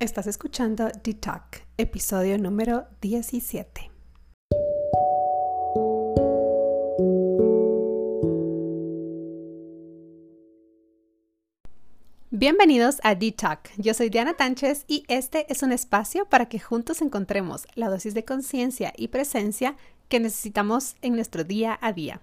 Estás escuchando The Talk, episodio número 17. Bienvenidos a D-Talk. Yo soy Diana Tánchez y este es un espacio para que juntos encontremos la dosis de conciencia y presencia que necesitamos en nuestro día a día.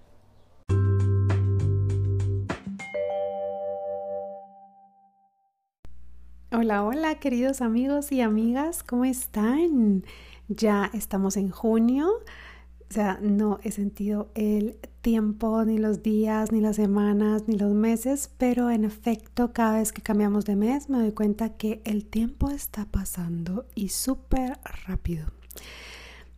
Hola, hola queridos amigos y amigas, ¿cómo están? Ya estamos en junio, o sea, no he sentido el tiempo, ni los días, ni las semanas, ni los meses, pero en efecto, cada vez que cambiamos de mes me doy cuenta que el tiempo está pasando y súper rápido.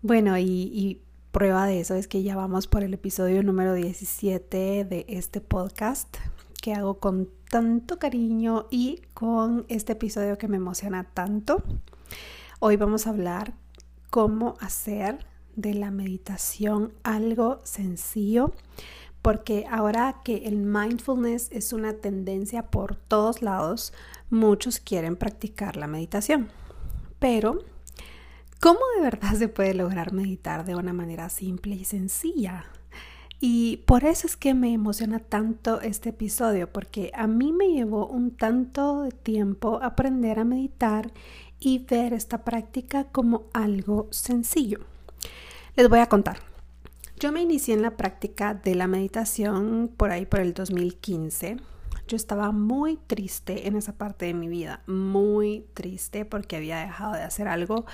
Bueno, y, y prueba de eso es que ya vamos por el episodio número 17 de este podcast que hago con tanto cariño y con este episodio que me emociona tanto. Hoy vamos a hablar cómo hacer de la meditación algo sencillo, porque ahora que el mindfulness es una tendencia por todos lados, muchos quieren practicar la meditación. Pero, ¿cómo de verdad se puede lograr meditar de una manera simple y sencilla? Y por eso es que me emociona tanto este episodio, porque a mí me llevó un tanto de tiempo aprender a meditar y ver esta práctica como algo sencillo. Les voy a contar. Yo me inicié en la práctica de la meditación por ahí por el 2015. Yo estaba muy triste en esa parte de mi vida, muy triste porque había dejado de hacer algo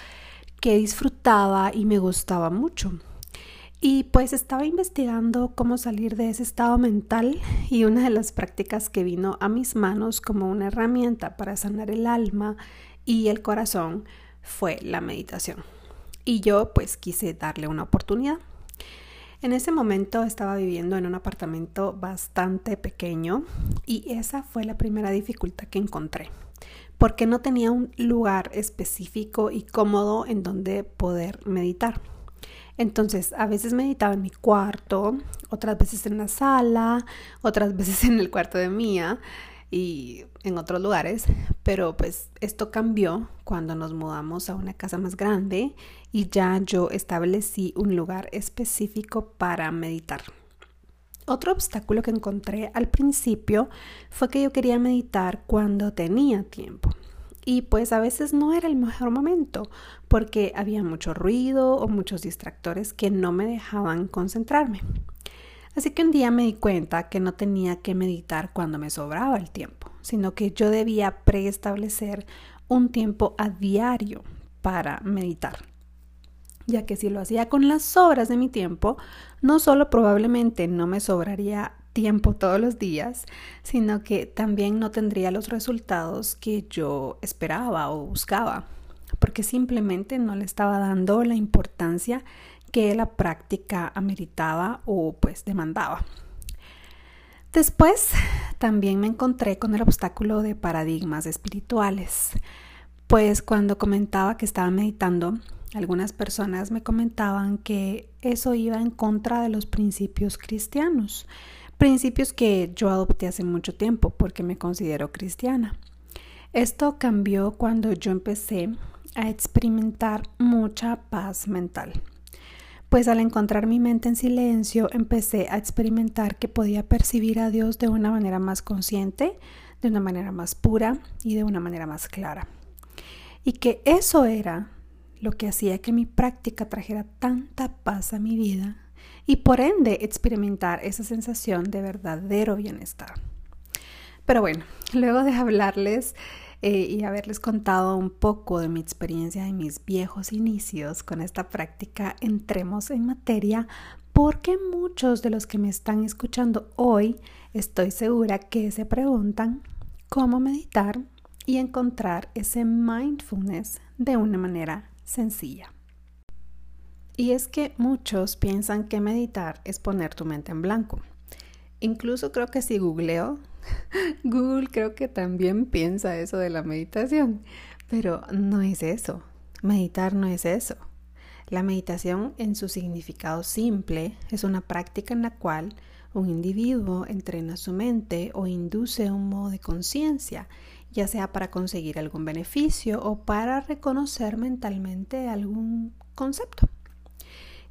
que disfrutaba y me gustaba mucho. Y pues estaba investigando cómo salir de ese estado mental y una de las prácticas que vino a mis manos como una herramienta para sanar el alma y el corazón fue la meditación. Y yo pues quise darle una oportunidad. En ese momento estaba viviendo en un apartamento bastante pequeño y esa fue la primera dificultad que encontré, porque no tenía un lugar específico y cómodo en donde poder meditar. Entonces, a veces meditaba en mi cuarto, otras veces en la sala, otras veces en el cuarto de Mía y en otros lugares, pero pues esto cambió cuando nos mudamos a una casa más grande y ya yo establecí un lugar específico para meditar. Otro obstáculo que encontré al principio fue que yo quería meditar cuando tenía tiempo. Y pues a veces no era el mejor momento porque había mucho ruido o muchos distractores que no me dejaban concentrarme. Así que un día me di cuenta que no tenía que meditar cuando me sobraba el tiempo, sino que yo debía preestablecer un tiempo a diario para meditar. Ya que si lo hacía con las sobras de mi tiempo, no solo probablemente no me sobraría tiempo todos los días, sino que también no tendría los resultados que yo esperaba o buscaba, porque simplemente no le estaba dando la importancia que la práctica ameritaba o pues demandaba. Después también me encontré con el obstáculo de paradigmas espirituales, pues cuando comentaba que estaba meditando, algunas personas me comentaban que eso iba en contra de los principios cristianos, principios que yo adopté hace mucho tiempo porque me considero cristiana. Esto cambió cuando yo empecé a experimentar mucha paz mental. Pues al encontrar mi mente en silencio, empecé a experimentar que podía percibir a Dios de una manera más consciente, de una manera más pura y de una manera más clara. Y que eso era lo que hacía que mi práctica trajera tanta paz a mi vida y por ende experimentar esa sensación de verdadero bienestar. Pero bueno, luego de hablarles eh, y haberles contado un poco de mi experiencia en mis viejos inicios con esta práctica, entremos en materia porque muchos de los que me están escuchando hoy estoy segura que se preguntan cómo meditar y encontrar ese mindfulness de una manera sencilla. Y es que muchos piensan que meditar es poner tu mente en blanco. Incluso creo que si googleo, Google creo que también piensa eso de la meditación, pero no es eso. Meditar no es eso. La meditación en su significado simple es una práctica en la cual un individuo entrena su mente o induce un modo de conciencia ya sea para conseguir algún beneficio o para reconocer mentalmente algún concepto.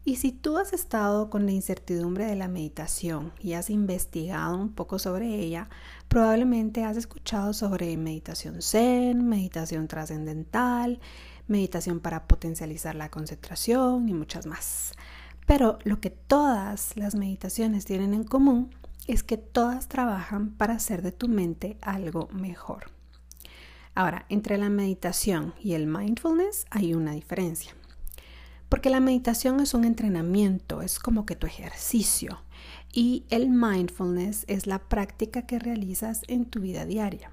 Y si tú has estado con la incertidumbre de la meditación y has investigado un poco sobre ella, probablemente has escuchado sobre meditación zen, meditación trascendental, meditación para potencializar la concentración y muchas más. Pero lo que todas las meditaciones tienen en común es que todas trabajan para hacer de tu mente algo mejor. Ahora, entre la meditación y el mindfulness hay una diferencia. Porque la meditación es un entrenamiento, es como que tu ejercicio. Y el mindfulness es la práctica que realizas en tu vida diaria.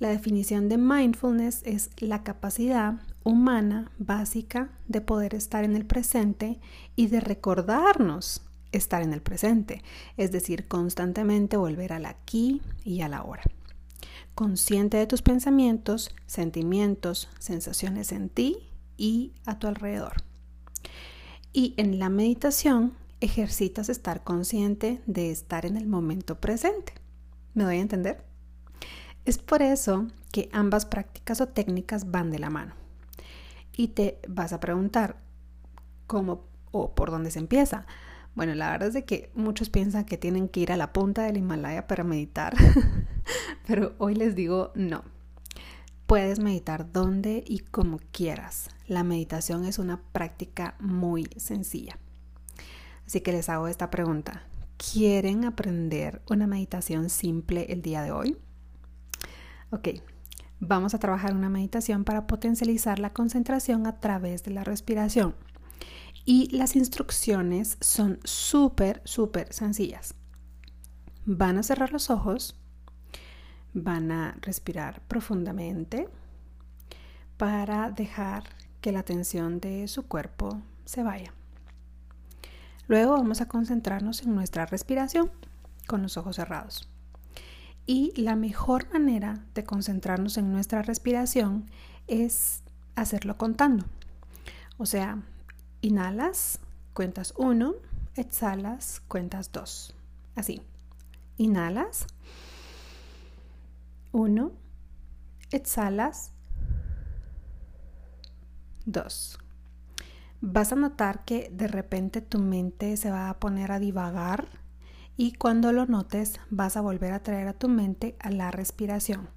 La definición de mindfulness es la capacidad humana básica de poder estar en el presente y de recordarnos estar en el presente, es decir, constantemente volver al aquí y a la hora. Consciente de tus pensamientos, sentimientos, sensaciones en ti y a tu alrededor. Y en la meditación ejercitas estar consciente de estar en el momento presente. ¿Me doy a entender? Es por eso que ambas prácticas o técnicas van de la mano. Y te vas a preguntar cómo o por dónde se empieza. Bueno, la verdad es que muchos piensan que tienen que ir a la punta del Himalaya para meditar, pero hoy les digo no. Puedes meditar donde y como quieras. La meditación es una práctica muy sencilla. Así que les hago esta pregunta. ¿Quieren aprender una meditación simple el día de hoy? Ok, vamos a trabajar una meditación para potencializar la concentración a través de la respiración. Y las instrucciones son súper, súper sencillas. Van a cerrar los ojos Van a respirar profundamente para dejar que la tensión de su cuerpo se vaya. Luego vamos a concentrarnos en nuestra respiración con los ojos cerrados. Y la mejor manera de concentrarnos en nuestra respiración es hacerlo contando. O sea, inhalas, cuentas uno, exhalas, cuentas dos. Así. Inhalas. 1. Exhalas. 2. Vas a notar que de repente tu mente se va a poner a divagar y cuando lo notes vas a volver a traer a tu mente a la respiración.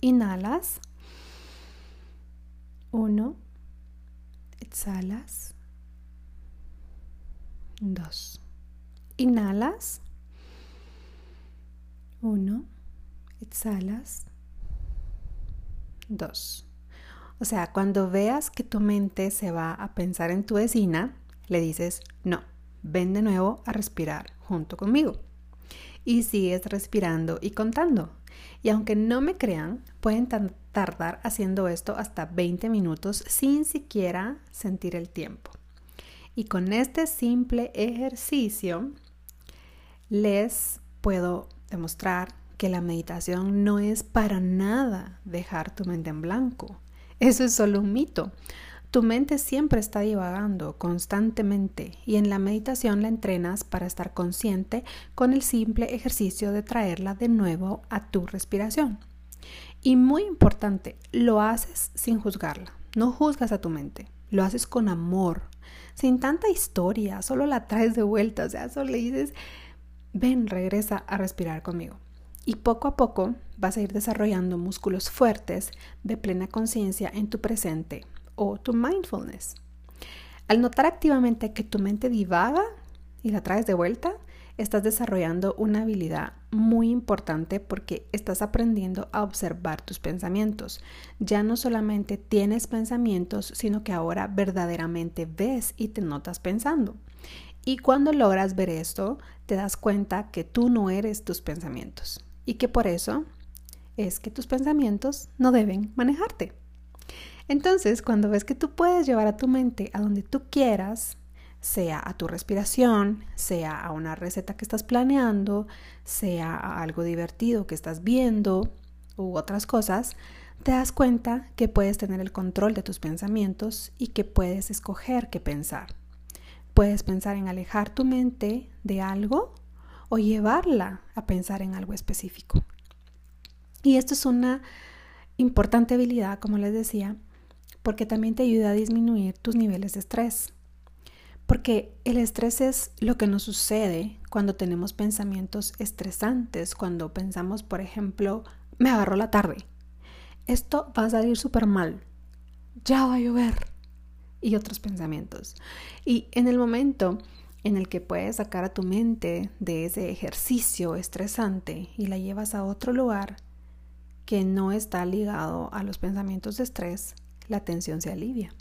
Inhalas. 1. Exhalas. 2. Inhalas. 1 exhalas. Dos. O sea, cuando veas que tu mente se va a pensar en tu vecina, le dices, no, ven de nuevo a respirar junto conmigo. Y sigues respirando y contando. Y aunque no me crean, pueden tardar haciendo esto hasta 20 minutos sin siquiera sentir el tiempo. Y con este simple ejercicio les puedo demostrar que la meditación no es para nada dejar tu mente en blanco. Eso es solo un mito. Tu mente siempre está divagando constantemente y en la meditación la entrenas para estar consciente con el simple ejercicio de traerla de nuevo a tu respiración. Y muy importante, lo haces sin juzgarla. No juzgas a tu mente, lo haces con amor, sin tanta historia, solo la traes de vuelta, o sea, solo le dices, ven, regresa a respirar conmigo y poco a poco vas a ir desarrollando músculos fuertes de plena conciencia en tu presente o tu mindfulness. Al notar activamente que tu mente divaga y la traes de vuelta, estás desarrollando una habilidad muy importante porque estás aprendiendo a observar tus pensamientos. Ya no solamente tienes pensamientos, sino que ahora verdaderamente ves y te notas pensando. Y cuando logras ver esto, te das cuenta que tú no eres tus pensamientos y que por eso es que tus pensamientos no deben manejarte. Entonces, cuando ves que tú puedes llevar a tu mente a donde tú quieras, sea a tu respiración, sea a una receta que estás planeando, sea a algo divertido que estás viendo u otras cosas, te das cuenta que puedes tener el control de tus pensamientos y que puedes escoger qué pensar. Puedes pensar en alejar tu mente de algo o llevarla a pensar en algo específico. Y esto es una importante habilidad, como les decía, porque también te ayuda a disminuir tus niveles de estrés. Porque el estrés es lo que nos sucede cuando tenemos pensamientos estresantes, cuando pensamos, por ejemplo, me agarró la tarde. Esto va a salir súper mal. Ya va a llover. Y otros pensamientos. Y en el momento en el que puedes sacar a tu mente de ese ejercicio estresante y la llevas a otro lugar que no está ligado a los pensamientos de estrés, la tensión se alivia.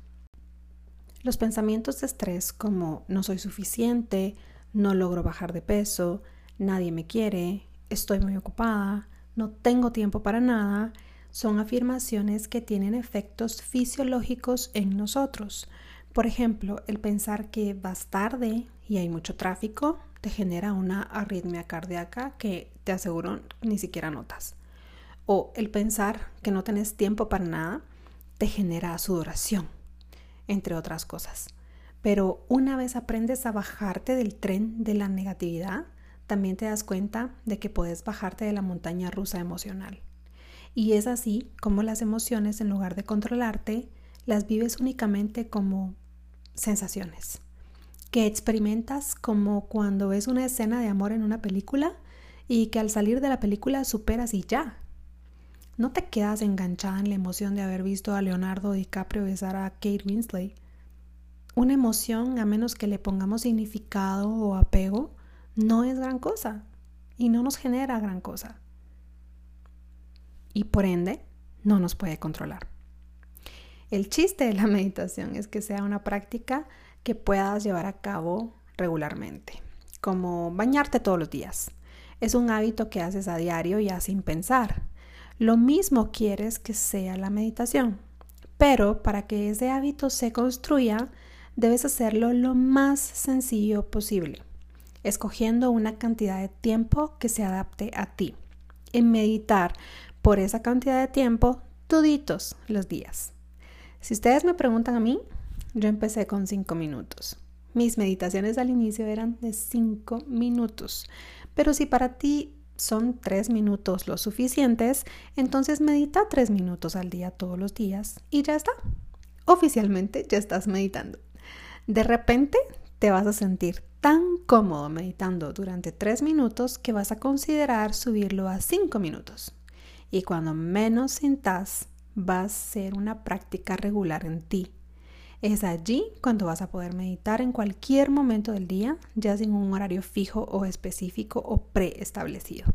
Los pensamientos de estrés como no soy suficiente, no logro bajar de peso, nadie me quiere, estoy muy ocupada, no tengo tiempo para nada, son afirmaciones que tienen efectos fisiológicos en nosotros. Por ejemplo, el pensar que vas tarde y hay mucho tráfico te genera una arritmia cardíaca que te aseguro ni siquiera notas. O el pensar que no tenés tiempo para nada te genera sudoración entre otras cosas. Pero una vez aprendes a bajarte del tren de la negatividad, también te das cuenta de que puedes bajarte de la montaña rusa emocional. Y es así como las emociones, en lugar de controlarte, las vives únicamente como sensaciones, que experimentas como cuando ves una escena de amor en una película y que al salir de la película superas y ya, no te quedas enganchada en la emoción de haber visto a Leonardo DiCaprio besar a Kate Winslet. Una emoción, a menos que le pongamos significado o apego, no es gran cosa y no nos genera gran cosa. Y por ende, no nos puede controlar. El chiste de la meditación es que sea una práctica que puedas llevar a cabo regularmente, como bañarte todos los días. Es un hábito que haces a diario ya sin pensar lo mismo quieres que sea la meditación, pero para que ese hábito se construya, debes hacerlo lo más sencillo posible, escogiendo una cantidad de tiempo que se adapte a ti. En meditar por esa cantidad de tiempo, toditos los días. Si ustedes me preguntan a mí, yo empecé con cinco minutos. Mis meditaciones al inicio eran de cinco minutos, pero si para ti son tres minutos lo suficientes, entonces medita tres minutos al día todos los días y ya está. Oficialmente ya estás meditando. De repente te vas a sentir tan cómodo meditando durante tres minutos que vas a considerar subirlo a cinco minutos. Y cuando menos sientas, va a ser una práctica regular en ti es allí cuando vas a poder meditar en cualquier momento del día, ya sin un horario fijo o específico o preestablecido.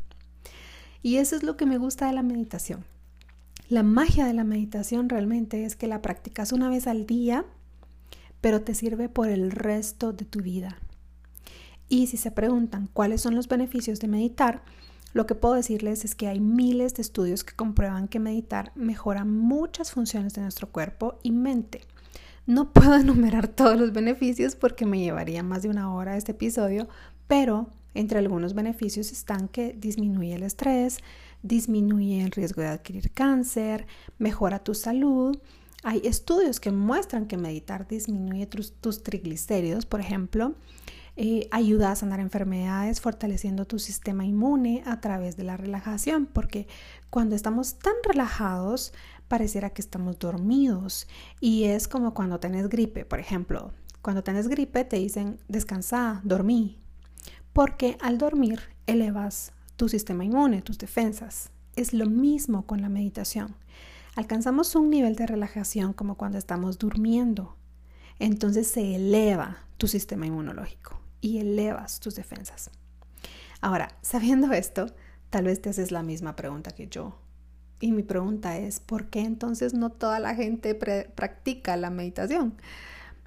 Y eso es lo que me gusta de la meditación. La magia de la meditación realmente es que la practicas una vez al día, pero te sirve por el resto de tu vida. Y si se preguntan cuáles son los beneficios de meditar, lo que puedo decirles es que hay miles de estudios que comprueban que meditar mejora muchas funciones de nuestro cuerpo y mente. No puedo enumerar todos los beneficios porque me llevaría más de una hora este episodio, pero entre algunos beneficios están que disminuye el estrés, disminuye el riesgo de adquirir cáncer, mejora tu salud. Hay estudios que muestran que meditar disminuye tus, triglicéridos, por ejemplo, eh, ayuda a sanar enfermedades fortaleciendo tu sistema inmune a través de la relajación, porque cuando estamos tan relajados pareciera que estamos dormidos y es como cuando tenés gripe, por ejemplo. Cuando tenés gripe te dicen descansa, dormí, porque al dormir elevas tu sistema inmune, tus defensas. Es lo mismo con la meditación. Alcanzamos un nivel de relajación como cuando estamos durmiendo. Entonces se eleva tu sistema inmunológico y elevas tus defensas. Ahora, sabiendo esto, tal vez te haces la misma pregunta que yo. Y mi pregunta es, ¿por qué entonces no toda la gente practica la meditación?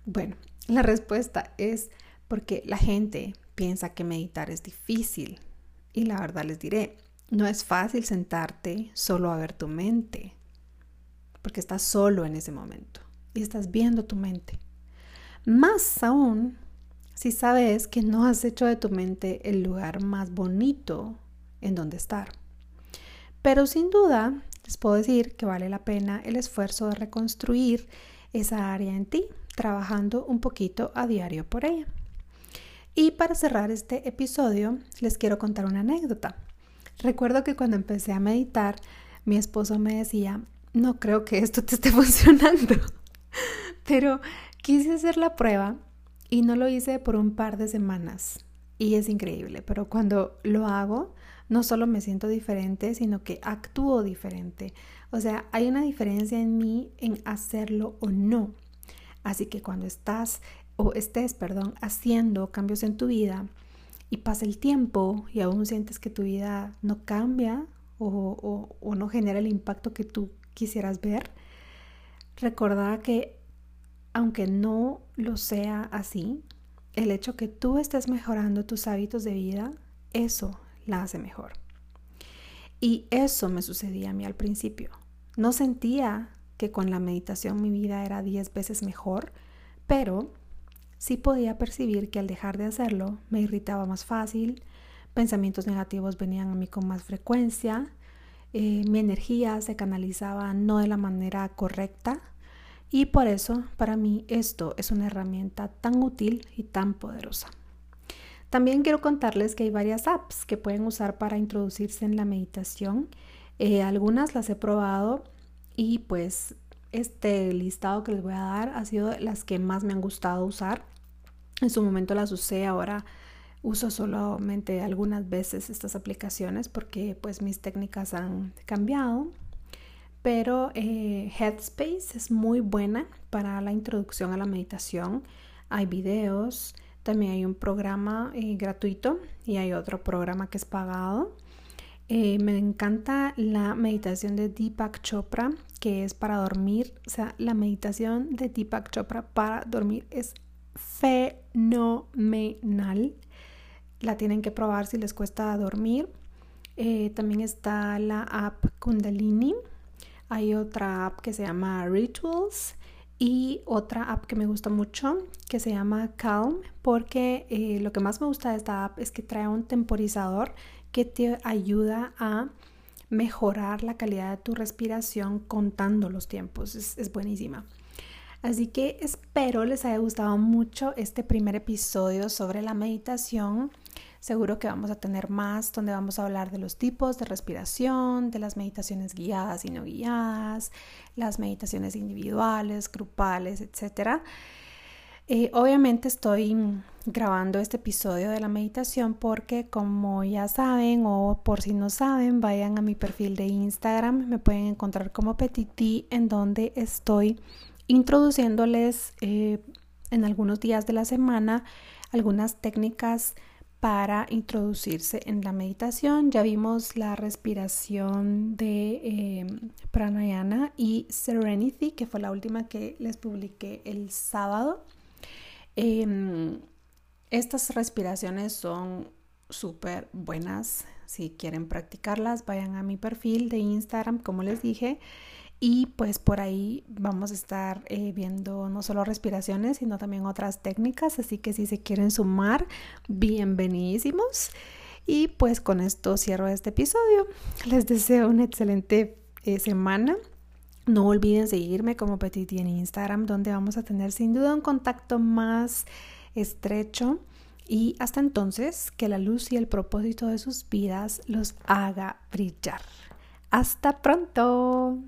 Bueno, la respuesta es porque la gente piensa que meditar es difícil. Y la verdad les diré, no es fácil sentarte solo a ver tu mente, porque estás solo en ese momento y estás viendo tu mente. Más aún si sabes que no has hecho de tu mente el lugar más bonito en donde estar. Pero sin duda, les puedo decir que vale la pena el esfuerzo de reconstruir esa área en ti, trabajando un poquito a diario por ella. Y para cerrar este episodio, les quiero contar una anécdota. Recuerdo que cuando empecé a meditar, mi esposo me decía, no creo que esto te esté funcionando, pero quise hacer la prueba y no lo hice por un par de semanas y es increíble, pero cuando lo hago, no solo me siento diferente, sino que actúo diferente. O sea, hay una diferencia en mí en hacerlo o no. Así que cuando estás o estés, perdón, haciendo cambios en tu vida y pasa el tiempo y aún sientes que tu vida no cambia o, o no genera el impacto que tú quisieras ver, recordá que aunque no lo sea así, el hecho que tú estés mejorando tus hábitos de vida, eso la hace mejor. Y eso me sucedía a mí al principio. No sentía que con la meditación mi vida era 10 veces mejor, pero sí podía percibir que al dejar de hacerlo me irritaba más fácil, pensamientos negativos venían a mí con más frecuencia, eh, mi energía se canalizaba no de la manera correcta y por eso para mí esto es una herramienta tan útil y tan poderosa. También quiero contarles que hay varias apps que pueden usar para introducirse en la meditación. Eh, algunas las he probado y pues este listado que les voy a dar ha sido las que más me han gustado usar. En su momento las usé, ahora uso solamente algunas veces estas aplicaciones porque pues mis técnicas han cambiado. Pero eh, Headspace es muy buena para la introducción a la meditación. Hay videos, también hay un programa eh, gratuito y hay otro programa que es pagado. Eh, me encanta la meditación de Deepak Chopra, que es para dormir. O sea, la meditación de Deepak Chopra para dormir es fenomenal. La tienen que probar si les cuesta dormir. Eh, también está la app Kundalini. Hay otra app que se llama Rituals y otra app que me gusta mucho que se llama Calm porque eh, lo que más me gusta de esta app es que trae un temporizador que te ayuda a mejorar la calidad de tu respiración contando los tiempos. Es, es buenísima. Así que espero les haya gustado mucho este primer episodio sobre la meditación. Seguro que vamos a tener más donde vamos a hablar de los tipos de respiración, de las meditaciones guiadas y no guiadas, las meditaciones individuales, grupales, etc. Eh, obviamente estoy grabando este episodio de la meditación porque como ya saben o por si no saben, vayan a mi perfil de Instagram, me pueden encontrar como Petiti en donde estoy introduciéndoles eh, en algunos días de la semana algunas técnicas para introducirse en la meditación. Ya vimos la respiración de em, pranayana y serenity, que fue la última que les publiqué el sábado. Em, estas respiraciones son súper buenas. Si quieren practicarlas, vayan a mi perfil de Instagram, como les dije. Y pues por ahí vamos a estar eh, viendo no solo respiraciones, sino también otras técnicas. Así que si se quieren sumar, bienvenidísimos. Y pues con esto cierro este episodio. Les deseo una excelente eh, semana. No olviden seguirme como Petiti en Instagram, donde vamos a tener sin duda un contacto más estrecho. Y hasta entonces, que la luz y el propósito de sus vidas los haga brillar. Hasta pronto.